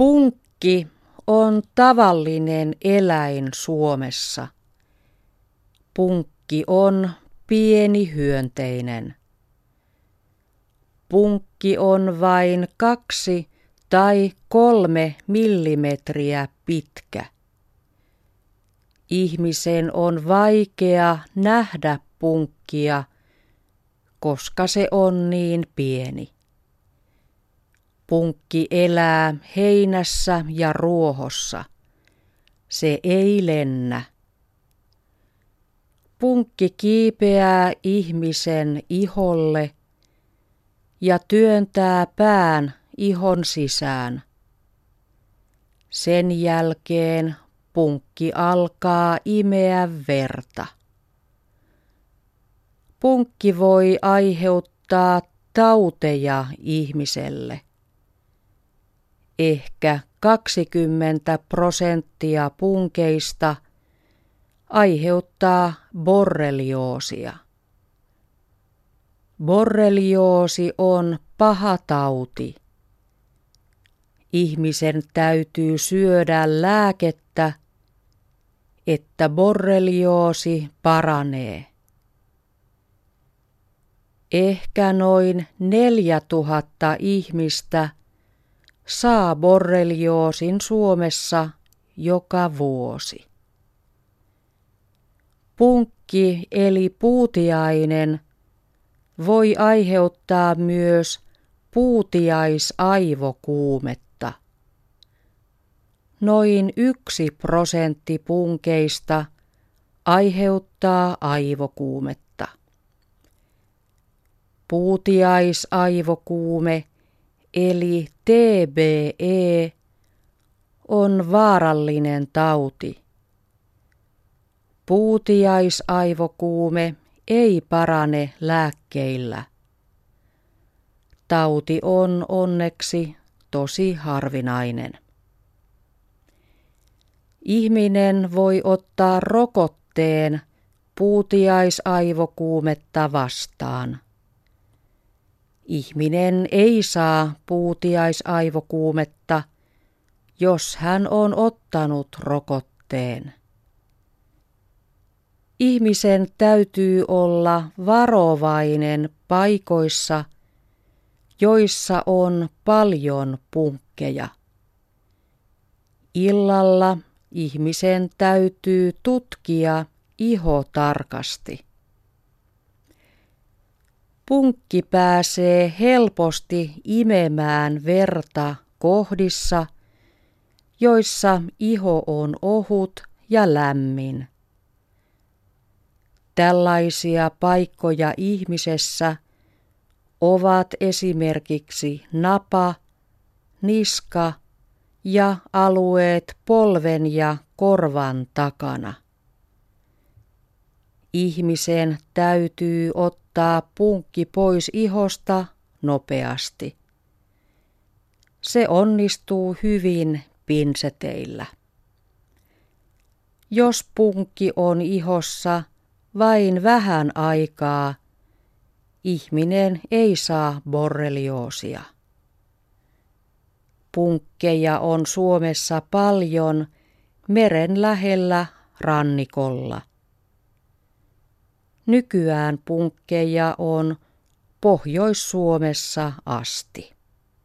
Punkki on tavallinen eläin Suomessa. Punkki on pieni hyönteinen. Punkki on vain kaksi tai kolme millimetriä pitkä. Ihmisen on vaikea nähdä punkkia, koska se on niin pieni. Punkki elää heinässä ja ruohossa. Se ei lennä. Punkki kiipeää ihmisen iholle ja työntää pään ihon sisään. Sen jälkeen punkki alkaa imeä verta. Punkki voi aiheuttaa tauteja ihmiselle. Ehkä 20 prosenttia punkeista aiheuttaa borrelioosia. Borrelioosi on paha tauti. Ihmisen täytyy syödä lääkettä, että borrelioosi paranee. Ehkä noin neljä tuhatta ihmistä saa borrelioosin Suomessa joka vuosi. Punkki eli puutiainen voi aiheuttaa myös puutiaisaivokuumetta. Noin yksi prosentti punkeista aiheuttaa aivokuumetta. Puutiaisaivokuume eli TBE on vaarallinen tauti. Puutiaisaivokuume ei parane lääkkeillä. Tauti on onneksi tosi harvinainen. Ihminen voi ottaa rokotteen puutiaisaivokuumetta vastaan. Ihminen ei saa puutiaisaivokuumetta, jos hän on ottanut rokotteen. Ihmisen täytyy olla varovainen paikoissa, joissa on paljon punkkeja. Illalla ihmisen täytyy tutkia iho tarkasti. Punkki pääsee helposti imemään verta kohdissa, joissa iho on ohut ja lämmin. Tällaisia paikkoja ihmisessä ovat esimerkiksi napa, niska ja alueet polven ja korvan takana. Ihmisen täytyy ottaa punkki pois ihosta nopeasti. Se onnistuu hyvin pinseteillä. Jos punkki on ihossa vain vähän aikaa, ihminen ei saa borrelioosia. Punkkeja on Suomessa paljon meren lähellä rannikolla. Nykyään punkkeja on Pohjois-Suomessa asti.